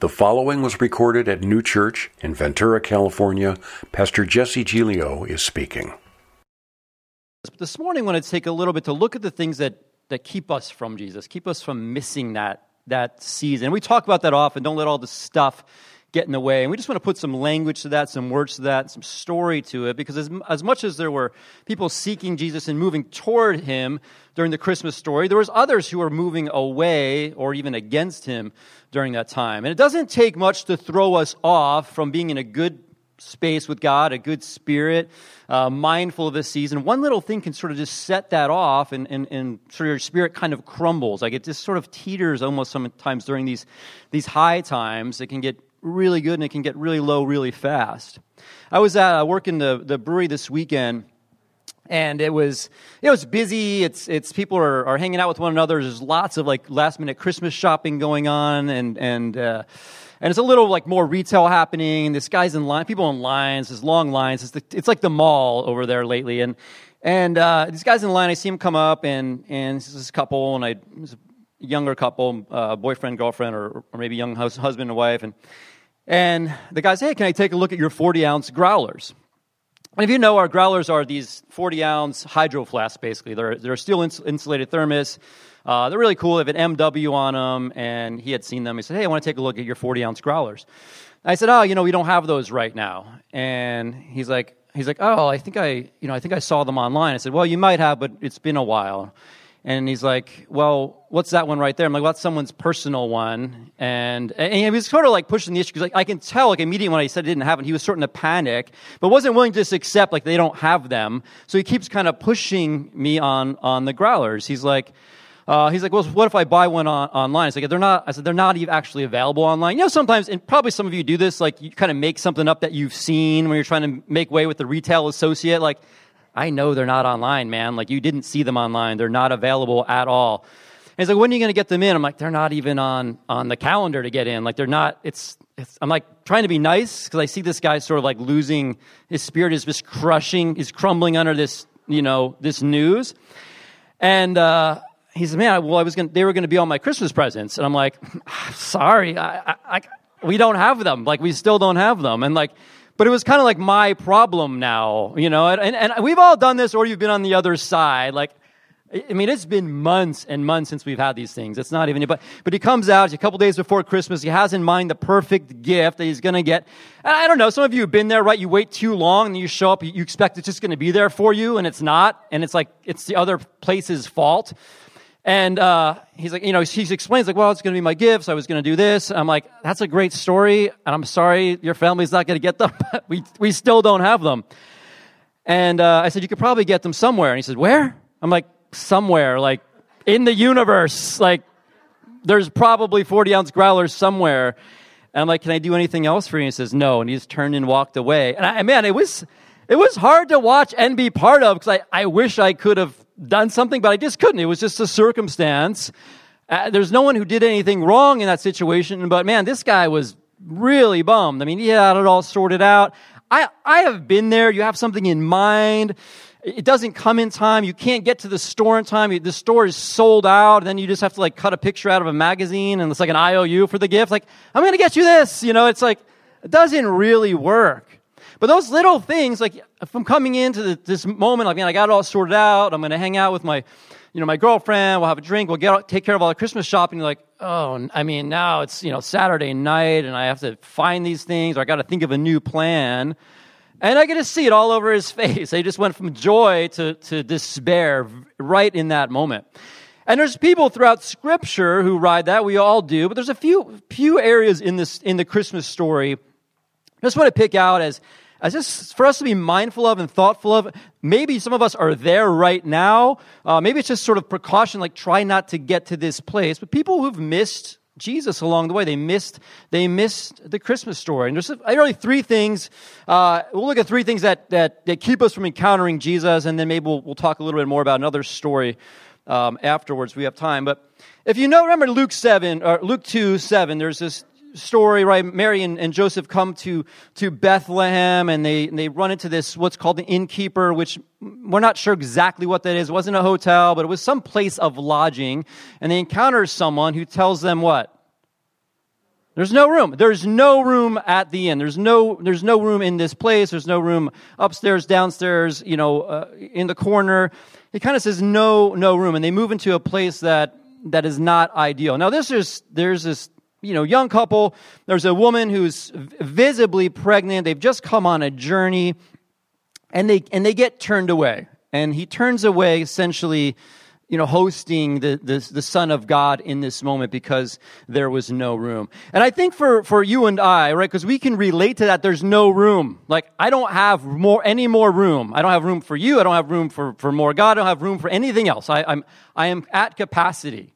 The following was recorded at Neue Church in Ventura, California. Pastor Jesse Giglio is speaking. This morning, I want to take a little bit to look at the things that, that keep us from Jesus, keep us from missing that, that season. We talk about that often. Don't let all the stuff get in the way. And we just want to put some language to that, some words to that, some story to it, because as, as much as there were people seeking Jesus and moving toward him during the Christmas story, there was others who were moving away or even against him during that time. And it doesn't take much to throw us off from being in a good space with God, a good spirit, uh, mindful of this season. One little thing can sort of just set that off, and, and, and sort of your spirit kind of crumbles. Like it just sort of teeters almost sometimes during these, these high times. It can get really good and it can get really low really fast. I was at, uh, working the, the brewery this weekend and it was it was busy. It's it's people are, are hanging out with one another. There's lots of like last minute christmas shopping going on and and uh, and it's a little like more retail happening. This guy's in line people in lines there's long lines. It's, the, it's like the mall over there lately. And and uh, these guys in line i see him come up and and this couple and i younger couple uh, boyfriend girlfriend or, or maybe young hus- husband and wife and and the guy says, Hey, can I take a look at your 40 ounce growlers? And if you know, our growlers are these 40 ounce hydro flasks, basically. They're, they're steel ins- insulated thermos. Uh, they're really cool. They have an MW on them, and he had seen them. He said, Hey, I want to take a look at your 40 ounce growlers. I said, Oh, you know, we don't have those right now. And he's like, He's like, oh, I think I, you know, I think I saw them online. I said, well, you might have, but it's been a while. And he's like, well, what's that one right there? I'm like, well, that's someone's personal one. And, and he was sort of like pushing the issue because like, I can tell, like, immediately when I said it didn't happen, he was starting to panic, but wasn't willing to just accept, like, they don't have them. So he keeps kind of pushing me on, on the growlers. He's like, uh, he's like, well, what if I buy one on, online? I said, they're not, I said, they're not even actually available online. You know, sometimes, and probably some of you do this, like, you kind of make something up that you've seen when you're trying to make way with the retail associate. Like, I know they're not online, man. Like, you didn't see them online. They're not available at all. And he's like, when are you going to get them in? I'm like, they're not even on, on the calendar to get in. Like, they're not, it's, it's I'm like trying to be nice because I see this guy sort of like losing, his spirit is just crushing, he's crumbling under this, you know, this news. And, uh, he said, man, well, I was going they were going to be on my Christmas presents. And I'm like, sorry, I, I, I, we don't have them. Like, we still don't have them. And like, but it was kind of like my problem now, you know, and, and we've all done this or you've been on the other side. Like, I mean, it's been months and months since we've had these things. It's not even, but, but he comes out a couple days before Christmas. He has in mind the perfect gift that he's going to get. And I don't know, some of you have been there, right? You wait too long and you show up, you expect it's just going to be there for you and it's not. And it's like, it's the other place's fault. And uh, he's like, you know, he explains like, well, it's going to be my gifts. I was going to do this. I'm like, that's a great story, and I'm sorry your family's not going to get them. we we still don't have them. And uh, I said, you could probably get them somewhere. And he said, where? I'm like, somewhere, like in the universe. Like, there's probably 40 ounce growlers somewhere. And I'm like, can I do anything else for you? And he says, no. And he just turned and walked away. And I, man, it was it was hard to watch and be part of because I, I wish I could have done something, but I just couldn't. It was just a circumstance. Uh, there's no one who did anything wrong in that situation, but man, this guy was really bummed. I mean, he had it all sorted out. I, I have been there. You have something in mind. It doesn't come in time. You can't get to the store in time. The store is sold out. And then you just have to like cut a picture out of a magazine and it's like an IOU for the gift. Like, I'm going to get you this. You know, it's like, it doesn't really work. But those little things, like if I'm coming into the, this moment, like, man, I got it all sorted out. I'm going to hang out with my, you know, my girlfriend. We'll have a drink. We'll get take care of all the Christmas shopping. You're like, oh, I mean, now it's you know Saturday night, and I have to find these things, or I got to think of a new plan. And I get to see it all over his face. He just went from joy to, to despair right in that moment. And there's people throughout Scripture who ride that. We all do. But there's a few few areas in this in the Christmas story. I just want to pick out as as just for us to be mindful of and thoughtful of. Maybe some of us are there right now. Uh, maybe it's just sort of precaution, like try not to get to this place. But people who've missed Jesus along the way, they missed they missed the Christmas story. And there's really three things. Uh, we'll look at three things that, that that keep us from encountering Jesus, and then maybe we'll, we'll talk a little bit more about another story um, afterwards. We have time, but if you know, remember Luke seven or Luke two seven. There's this story, right? Mary and, and, Joseph come to, to Bethlehem and they, and they run into this, what's called the innkeeper, which we're not sure exactly what that is. It wasn't a hotel, but it was some place of lodging. And they encounter someone who tells them what? There's no room. There's no room at the inn. There's no, there's no room in this place. There's no room upstairs, downstairs, you know, uh, in the corner. It kind of says no, no room. And they move into a place that, that is not ideal. Now, this is, there's this, you know, young couple. There's a woman who's visibly pregnant. They've just come on a journey and they, and they get turned away. And he turns away essentially you know, hosting the, the, the, Son of God in this moment because there was no room. And I think for, for you and I, right, because we can relate to that, there's no room. Like, I don't have more, any more room. I don't have room for you. I don't have room for, for more God. I don't have room for anything else. I, I'm, I am at capacity.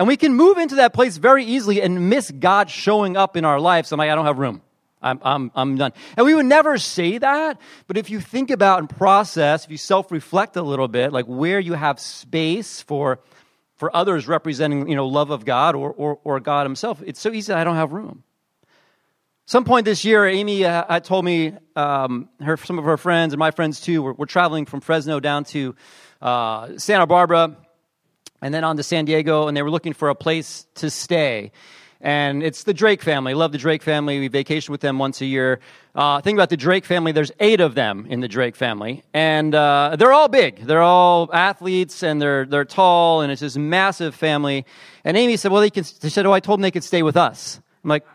And we can move into that place very easily and miss God showing up in our lives. I'm like, I don't have room. I'm, I'm, I'm done. And we would never say that, but if you think about and process, if you self reflect a little bit, like where you have space for, for others representing, you know, love of God or, or, or God Himself, it's so easy I don't have room. Some point this year, Amy uh, told me um, her, some of her friends and my friends too were, were traveling from Fresno down to uh, Santa Barbara and then on to San Diego, and they were looking for a place to stay and it's the Drake family. Love the Drake family. We vacation with them once a year. Uh, think about the Drake family. There's eight of them in the Drake family, and uh, they're all big. They're all athletes, and they're they're tall, and it's this massive family. And Amy said, "Well, they can." She said, "Oh, I told them they could stay with us." I'm like,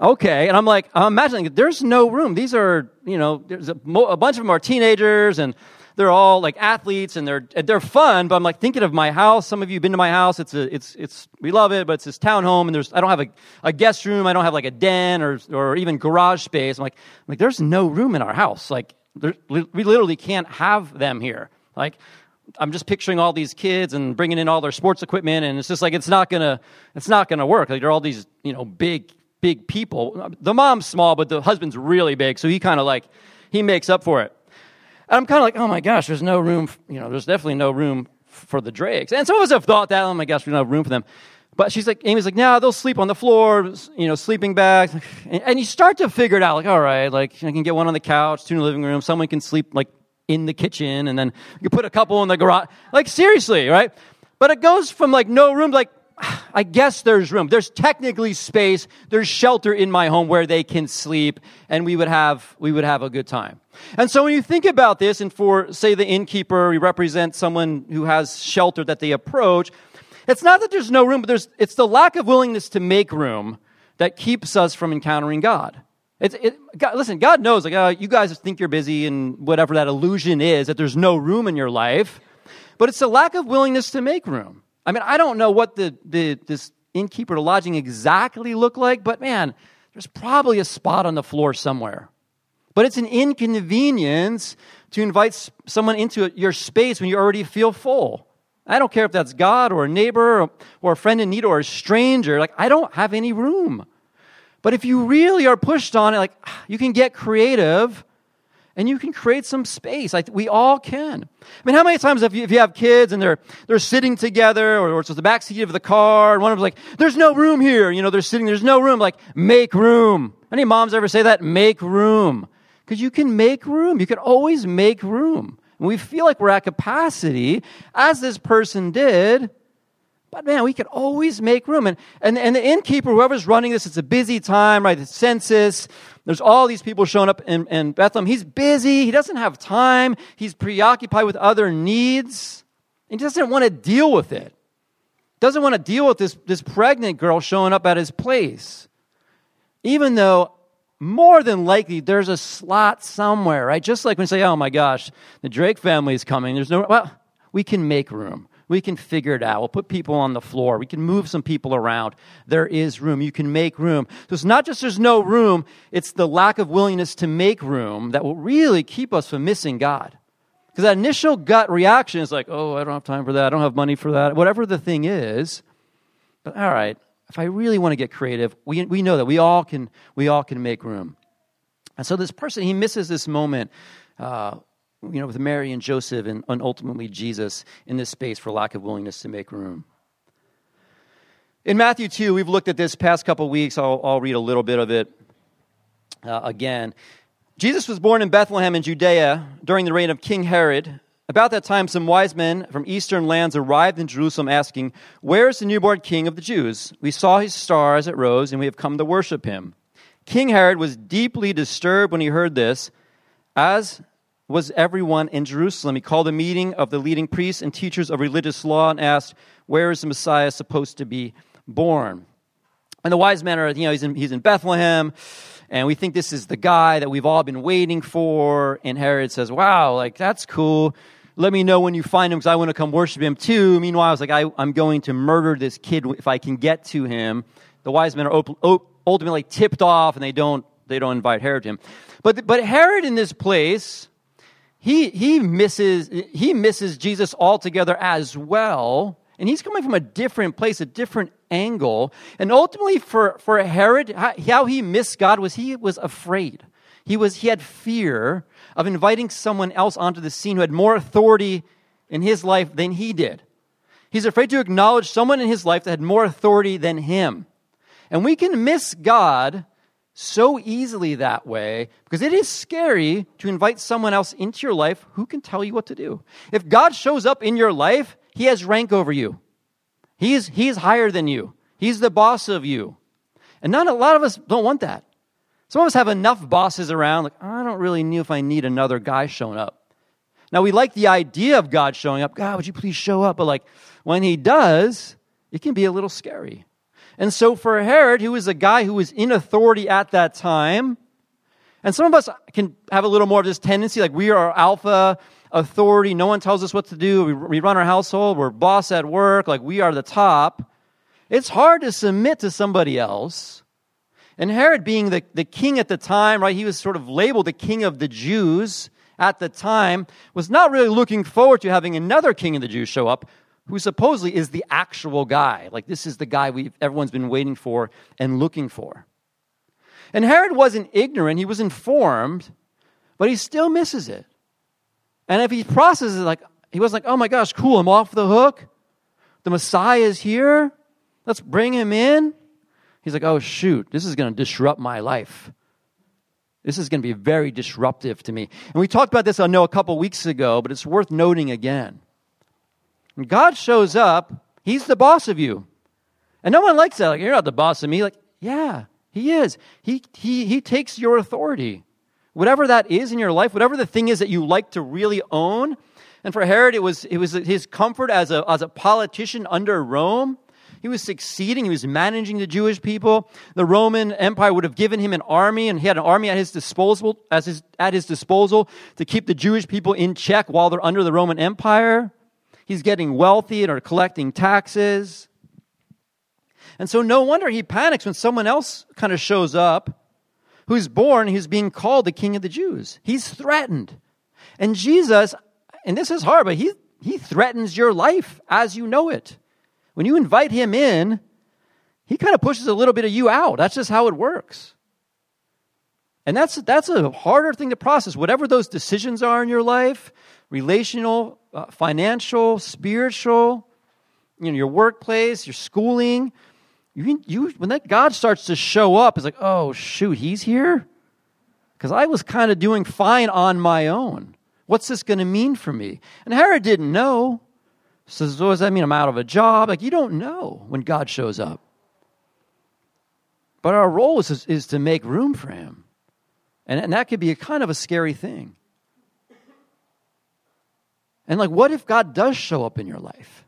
"Okay," and I'm like, I'm imagining there's no room. These are, you know, there's a, a bunch of them are teenagers, and they're all like athletes and they're they're fun. But I'm like thinking of my house. Some of you have been to my house. It's a it's it's we love it, but it's this townhome and there's I don't have a, a guest room. I don't have like a den or or even garage space. I'm like I'm like there's no room in our house. Like there, we literally can't have them here. Like I'm just picturing all these kids and bringing in all their sports equipment, and it's just like it's not gonna it's not gonna work. Like they're all these you know big big people. The mom's small, but the husband's really big, so he kind of like he makes up for it. And I'm kind of like, oh my gosh, there's no room, you know, there's definitely no room for the Drakes. And some of us have thought that, oh my gosh, we don't have room for them. But she's like, Amy's like, no, they'll sleep on the floor, you know, sleeping bags. And, and, you start to figure it out, like, all right, like, I can get one on the couch, two in the living room, someone can sleep, like, in the kitchen, and then you put a couple in the garage. Like, seriously, right? But it goes from, like, no room, like, I guess there's room. There's technically space. There's shelter in my home where they can sleep and we would have, we would have a good time. And so when you think about this and for, say, the innkeeper, we represent someone who has shelter that they approach, it's not that there's no room, but there's, it's the lack of willingness to make room that keeps us from encountering God. It's, it, God, listen, God knows, like, uh, you guys think you're busy and whatever that illusion is, that there's no room in your life, but it's the lack of willingness to make room. I mean, I don't know what the, the this innkeeper lodging exactly looked like, but man, there's probably a spot on the floor somewhere. But it's an inconvenience to invite someone into your space when you already feel full. I don't care if that's God or a neighbor or, or a friend in need or a stranger. Like, I don't have any room. But if you really are pushed on it, like, you can get creative and you can create some space. Like we all can. I mean, how many times if you, if you have kids and they're, they're sitting together or, or it's the back seat of the car and one of them's like, there's no room here. You know, they're sitting, there's no room. Like, make room. Any moms ever say that? Make room. Because you can make room. You can always make room. And we feel like we're at capacity, as this person did, but man, we could always make room. And, and, and the innkeeper, whoever's running this, it's a busy time, right? The census, there's all these people showing up in, in Bethlehem. He's busy. He doesn't have time. He's preoccupied with other needs. He doesn't want to deal with it. Doesn't want to deal with this, this pregnant girl showing up at his place. Even though more than likely there's a slot somewhere, right? Just like when you say, oh my gosh, the Drake family is coming. There's no, well, we can make room. We can figure it out. We'll put people on the floor. We can move some people around. There is room. You can make room. So it's not just there's no room, it's the lack of willingness to make room that will really keep us from missing God. Because that initial gut reaction is like, oh, I don't have time for that. I don't have money for that. Whatever the thing is. But all right, if I really want to get creative, we, we know that we all can we all can make room. And so this person, he misses this moment uh, you know, with Mary and Joseph and, and ultimately Jesus in this space for lack of willingness to make room. In Matthew 2, we've looked at this past couple weeks. I'll, I'll read a little bit of it uh, again. Jesus was born in Bethlehem in Judea during the reign of King Herod. about that time, some wise men from eastern lands arrived in Jerusalem asking, Where is the newborn king of the Jews? We saw his star as it rose, and we have come to worship him. King Herod was deeply disturbed when he heard this, as was everyone in Jerusalem. He called a meeting of the leading priests and teachers of religious law and asked, Where is the Messiah supposed to be born? And the wise men are, you know, he's in, he's in Bethlehem, and we think this is the guy that we've all been waiting for. And Herod says, Wow, like, that's cool let me know when you find him because I want to come worship him too. Meanwhile, I was like, I, am going to murder this kid if I can get to him. The wise men are ultimately tipped off and they don't, they don't invite Herod to him. But, but Herod in this place, he, he, misses, he misses Jesus altogether as well. And he's coming from a different place, a different angle. And ultimately, for, for Herod, how he missed God was he was afraid. He, was, he had fear of inviting someone else onto the scene who had more authority in his life than he did. He's afraid to acknowledge someone in his life that had more authority than him. And we can miss God so easily that way because it is scary to invite someone else into your life who can tell you what to do. If God shows up in your life, he has rank over you. He's, he's higher than you. He's the boss of you. And not a lot of us don't want that. Some of us have enough bosses around, like, I don't really know if I need another guy showing up. Now, we like the idea of God showing up. God, would you please show up? But, like, when he does, it can be a little scary. And so, for Herod, who was a guy who was in authority at that time, and some of us can have a little more of this tendency, like we are alpha authority. No one tells us what to do. We, we run our household. We're boss at work. Like we are the top. It's hard to submit to somebody else. And Herod, being the, the king at the time, right, he was sort of labeled the king of the Jews at the time, was not really looking forward to having another king of the Jews show up who supposedly is the actual guy. Like, this is the guy we everyone's been waiting for and looking for. And Herod wasn't ignorant, he was informed, but he still misses it. And if he processes it like, he was like, oh my gosh, cool, I'm off the hook. The Messiah is here. Let's bring him in. He's like, oh, shoot, this is going to disrupt my life. This is going to be very disruptive to me. And we talked about this, I know, a couple weeks ago, but it's worth noting again. When God shows up, He's the boss of you. And no one likes that. Like, you're not the boss of me. Like, yeah, He is. He, he, he takes your authority. Whatever that is in your life, whatever the thing is that you like to really own. And for Herod, it was, it was his comfort as a, as a politician under Rome he was succeeding. He was managing the Jewish people. The Roman Empire would have given him an army, and he had an army at his disposal, as his, at his disposal to keep the Jewish people in check while they're under the Roman Empire. He's getting wealthy and are collecting taxes. And so no wonder he panics when someone else kind of shows up who's born, who's being called the king of the Jews. He's threatened. And Jesus, and this is hard, but he, he threatens your life as you know it. When you invite him in, he kind of pushes a little bit of you out. That's just how it works. And that's, that's a harder thing to process. Whatever those decisions are in your life relational, uh, financial, spiritual, you know, your workplace, your schooling you, you, when that God starts to show up, it's like, oh, shoot, he's here? Because I was kind of doing fine on my own. What's this going to mean for me? And Herod didn't know. Says, what does that mean? I'm out of a job? Like, you don't know when God shows up. But our role is, is to make room for him. And, and that could be a kind of a scary thing. And like, what if God does show up in your life?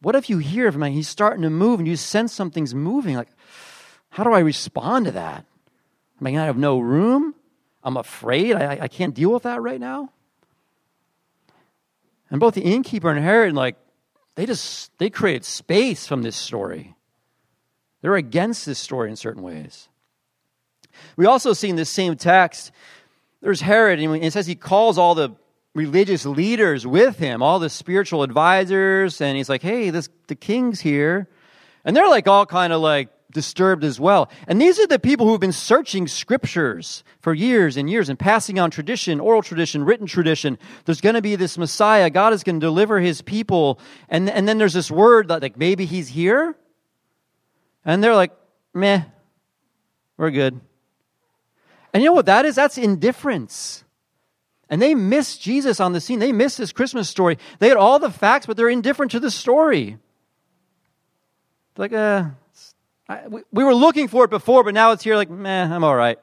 What if you hear from him, he's starting to move and you sense something's moving? Like, how do I respond to that? I going to have no room? I'm afraid. I, I can't deal with that right now. And both the innkeeper and Herod, like, they just they created space from this story. They're against this story in certain ways. We also see in this same text, there's Herod, and it says he calls all the religious leaders with him, all the spiritual advisors, and he's like, hey, this the king's here. And they're like all kind of like, disturbed as well. And these are the people who have been searching scriptures for years and years and passing on tradition, oral tradition, written tradition. There's going to be this Messiah. God is going to deliver his people. And, and then there's this word that, like, maybe he's here. And they're like, meh, we're good. And you know what that is? That's indifference. And they miss Jesus on the scene. They miss this Christmas story. They had all the facts, but they're indifferent to the story. Like, uh, I, we, we were looking for it before, but now it's here. Like, meh, I'm all right.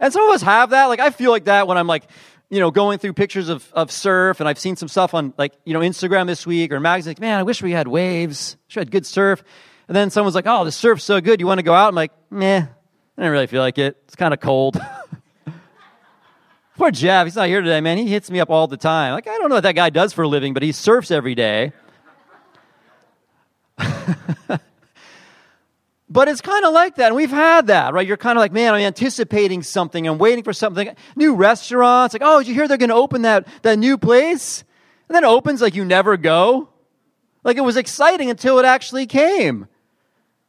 And some of us have that. Like, I feel like that when I'm like, you know, going through pictures of, of surf, and I've seen some stuff on like, you know, Instagram this week or magazines. Like, man, I wish we had waves. Wish we had good surf. And then someone's like, oh, the surf's so good. You want to go out? I'm like, meh, I don't really feel like it. It's kind of cold. Poor Jeff, he's not here today, man. He hits me up all the time. Like, I don't know what that guy does for a living, but he surfs every day. but it's kind of like that. And we've had that, right? You're kind of like, man, I'm anticipating something. I'm waiting for something. New restaurants. Like, oh, did you hear they're going to open that, that new place? And then it opens like you never go. Like it was exciting until it actually came.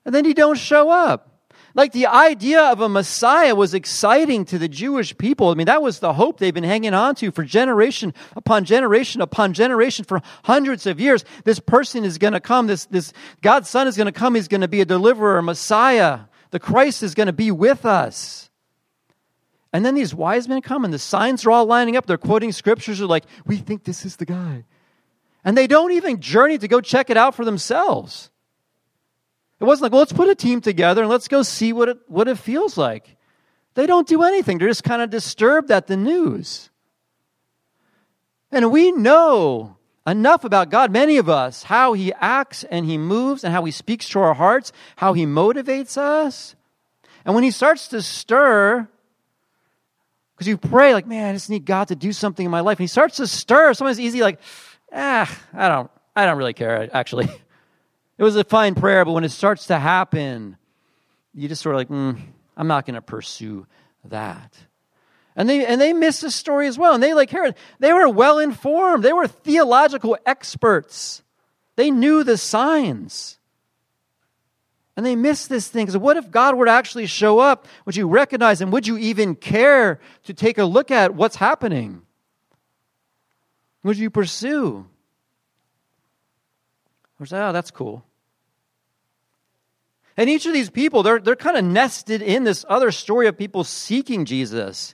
And then you don't show up. Like the idea of a Messiah was exciting to the Jewish people. I mean, that was the hope they've been hanging on to for generation upon generation upon generation for hundreds of years. This person is going to come. This, this God's son is going to come. He's going to be a deliverer, a Messiah. The Christ is going to be with us. And then these wise men come and the signs are all lining up. They're quoting scriptures. They're like, we think this is the guy. And they don't even journey to go check it out for themselves. It wasn't like, well, let's put a team together and let's go see what it, what it feels like. They don't do anything. They're just kind of disturbed at the news. And we know enough about God, many of us, how He acts and He moves and how He speaks to our hearts, how He motivates us. And when He starts to stir, because you pray, like, man, I just need God to do something in my life. And He starts to stir. Sometimes it's easy, like, ah, I don't, I don't really care, actually. It was a fine prayer, but when it starts to happen, you just sort of like, mm, I'm not going to pursue that. And they and they missed the story as well. And they like Herod, they were well informed. They were theological experts. They knew the signs. And they missed this thing. Because what if God were to actually show up? Would you recognize him? Would you even care to take a look at what's happening? Would you pursue? Or say, oh, that's cool. And each of these people, they're, they're kind of nested in this other story of people seeking Jesus.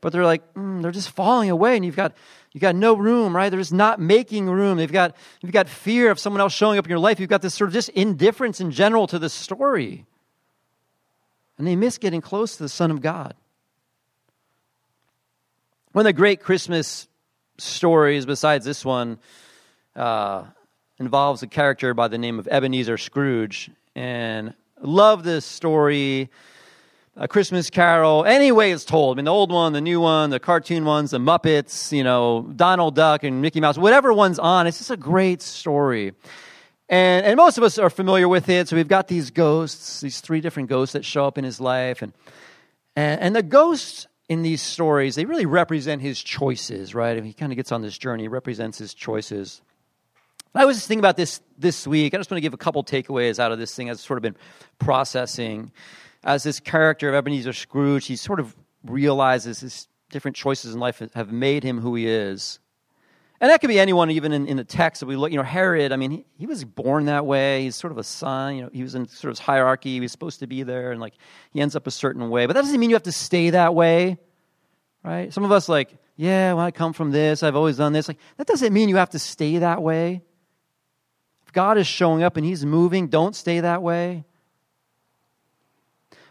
But they're like, mm, they're just falling away, and you've got, you've got no room, right? They're just not making room. They've got, you've got fear of someone else showing up in your life. You've got this sort of just indifference in general to the story. And they miss getting close to the Son of God. One of the great Christmas stories, besides this one, uh, involves a character by the name of Ebenezer Scrooge and love this story. A Christmas Carol, any way it's told. I mean, the old one, the new one, the cartoon ones, the Muppets, you know, Donald Duck and Mickey Mouse, whatever one's on. It's just a great story. And, and most of us are familiar with it. So we've got these ghosts, these three different ghosts that show up in his life. And, and, and the ghosts in these stories, they really represent his choices, right? And he kind of gets on this journey, represents his choices. I was just thinking about this this week. I just want to give a couple takeaways out of this thing I've sort of been processing. As this character of Ebenezer Scrooge, he sort of realizes his different choices in life have made him who he is. And that could be anyone, even in, in the text that we look. You know, Herod, I mean, he, he was born that way. He's sort of a son. You know, he was in sort of hierarchy. He was supposed to be there, and like he ends up a certain way. But that doesn't mean you have to stay that way, right? Some of us, like, yeah, when I come from this, I've always done this. Like, that doesn't mean you have to stay that way. God is showing up and he's moving, don't stay that way.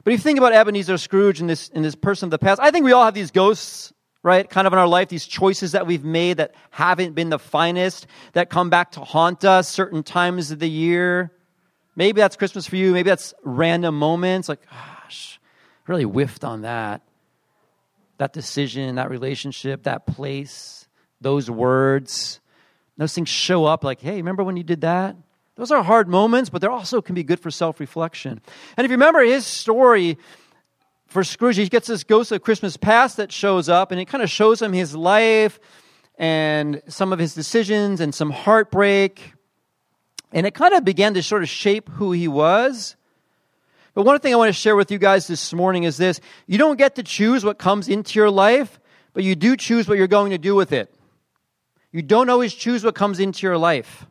But if you think about Ebenezer Scrooge and this, and this person of the past, I think we all have these ghosts, right? Kind of in our life, these choices that we've made that haven't been the finest, that come back to haunt us certain times of the year. Maybe that's Christmas for you. Maybe that's random moments. Like, gosh, really whiffed on that. That decision, that relationship, that place, those words. Those things show up like, hey, remember when you did that? Those are hard moments, but they also can be good for self reflection. And if you remember his story for Scrooge, he gets this ghost of Christmas past that shows up, and it kind of shows him his life and some of his decisions and some heartbreak. And it kind of began to sort of shape who he was. But one thing I want to share with you guys this morning is this you don't get to choose what comes into your life, but you do choose what you're going to do with it. You don't always choose what comes into your life,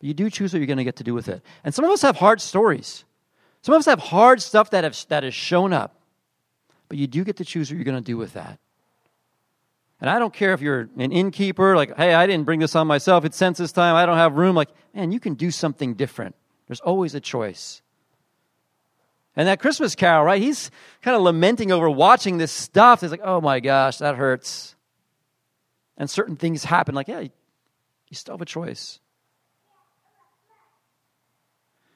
but you do choose what you're going to get to do with it. And some of us have hard stories. Some of us have hard stuff that, have, that has shown up, but you do get to choose what you're going to do with that. And I don't care if you're an innkeeper, like, hey, I didn't bring this on myself. It's census time. I don't have room. Like, man, you can do something different. There's always a choice. And that Christmas carol, right? He's kind of lamenting over watching this stuff. He's like, oh my gosh, that hurts. And certain things happen. Like, yeah, you still have a choice.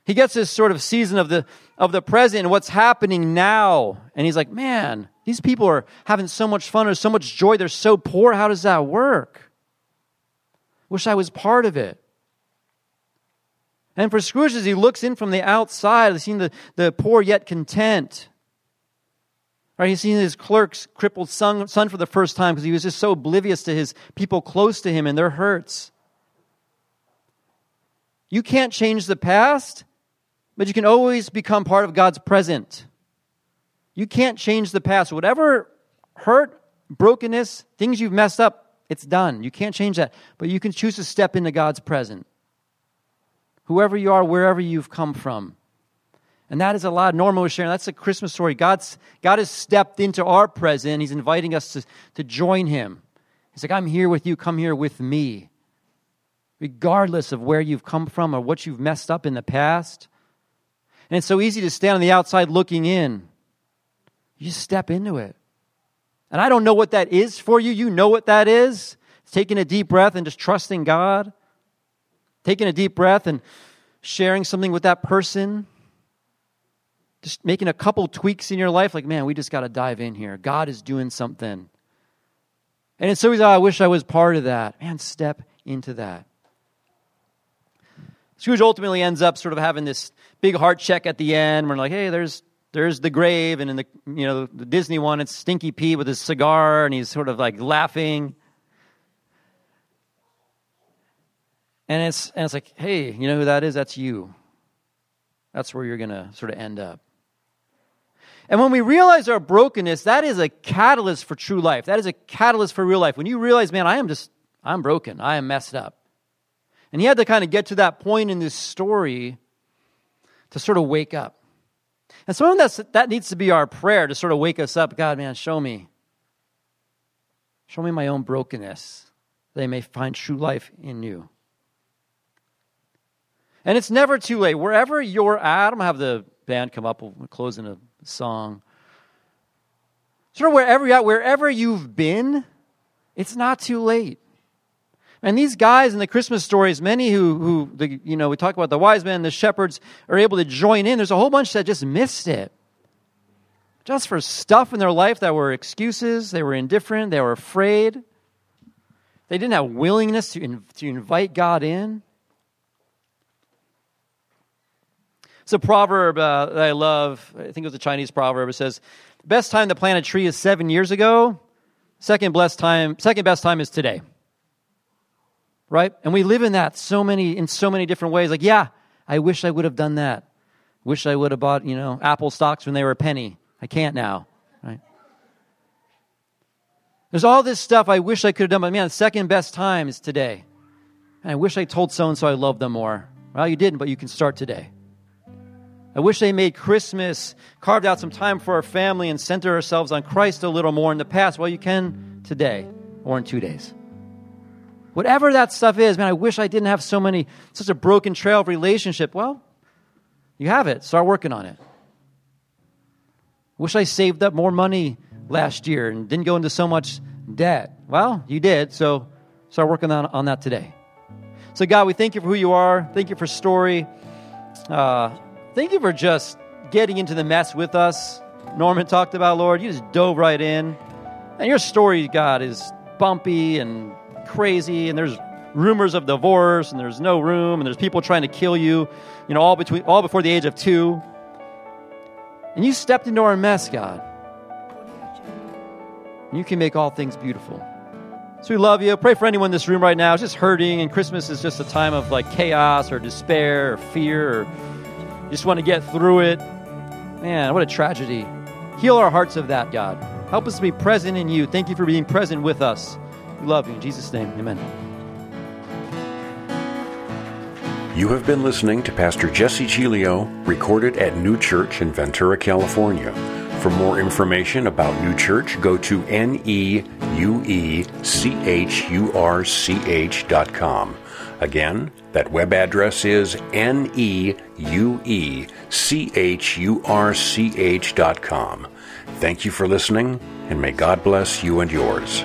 He gets this sort of season of the of the present and what's happening now. And he's like, man, these people are having so much fun, there's so much joy, they're so poor. How does that work? Wish I was part of it. And for Scrooge, as he looks in from the outside, seeing the, the poor yet content. Right, he's seen his clerk's crippled son, son for the first time because he was just so oblivious to his people close to him and their hurts. You can't change the past, but you can always become part of God's present. You can't change the past. Whatever hurt, brokenness, things you've messed up, it's done. You can't change that. But you can choose to step into God's present whoever you are, wherever you've come from. And that is a lot. Norma was sharing, that's a Christmas story. God's, God has stepped into our present. He's inviting us to, to join Him. He's like, I'm here with you. Come here with me. Regardless of where you've come from or what you've messed up in the past. And it's so easy to stand on the outside looking in. You just step into it. And I don't know what that is for you. You know what that is. It's taking a deep breath and just trusting God taking a deep breath and sharing something with that person, just making a couple tweaks in your life, like, man, we just got to dive in here. God is doing something. And it's so easy, oh, I wish I was part of that. Man, step into that. Scrooge ultimately ends up sort of having this big heart check at the end. We're like, hey, there's there's the grave, and in the you know the Disney one, it's Stinky Pete with his cigar, and he's sort of like laughing. And it's, and it's like, hey, you know who that is? That's you. That's where you're going to sort of end up. And when we realize our brokenness, that is a catalyst for true life. That is a catalyst for real life. When you realize, man, I am just, I'm broken. I am messed up. And he had to kind of get to that point in this story to sort of wake up. And so that's, that needs to be our prayer to sort of wake us up. God, man, show me. Show me my own brokenness. They may find true life in you. And it's never too late. Wherever you're at, I'm going to have the band come up. We'll close in a song. Sort of wherever you're at, wherever you've been, it's not too late. And these guys in the Christmas stories, many who, who the, you know, we talk about the wise men, the shepherds, are able to join in. There's a whole bunch that just missed it. Just for stuff in their life that were excuses, they were indifferent, they were afraid. They didn't have willingness to, in, to invite God in. It's a proverb uh, that I love. I think it was a Chinese proverb. It says, "Best time to plant a tree is seven years ago. Second best time, second best time is today." Right? And we live in that so many in so many different ways. Like, yeah, I wish I would have done that. Wish I would have bought, you know, Apple stocks when they were a penny. I can't now. Right? There's all this stuff I wish I could have done, but man, second best time is today. And I wish I told so and so I love them more. Well, you didn't, but you can start today. I wish they made Christmas, carved out some time for our family, and centered ourselves on Christ a little more in the past. Well, you can today or in two days. Whatever that stuff is, man, I wish I didn't have so many, such a broken trail of relationship. Well, you have it. Start working on it. Wish I saved up more money last year and didn't go into so much debt. Well, you did, so start working on, on that today. So, God, we thank you for who you are. Thank you for story. Uh, Thank you for just getting into the mess with us. Norman talked about, Lord, you just dove right in. And your story, God, is bumpy and crazy, and there's rumors of divorce, and there's no room, and there's people trying to kill you, you know, all between all before the age of two. And you stepped into our mess, God. And You can make all things beautiful. So we love you. Pray for anyone in this room right now. It's just hurting, and Christmas is just a time of like chaos or despair or fear or just want to get through it. Man, what a tragedy. Heal our hearts of that, God. Help us to be present in you. Thank you for being present with us. We love you. In Jesus' name, amen. You have been listening to Pastor Jesse Giglio, recorded at Neue Church in Ventura, California. For more information about Neue Church, go to neuechurch.com. Again, that web address is neuechurch.com. Thank you for listening, and may God bless you and yours.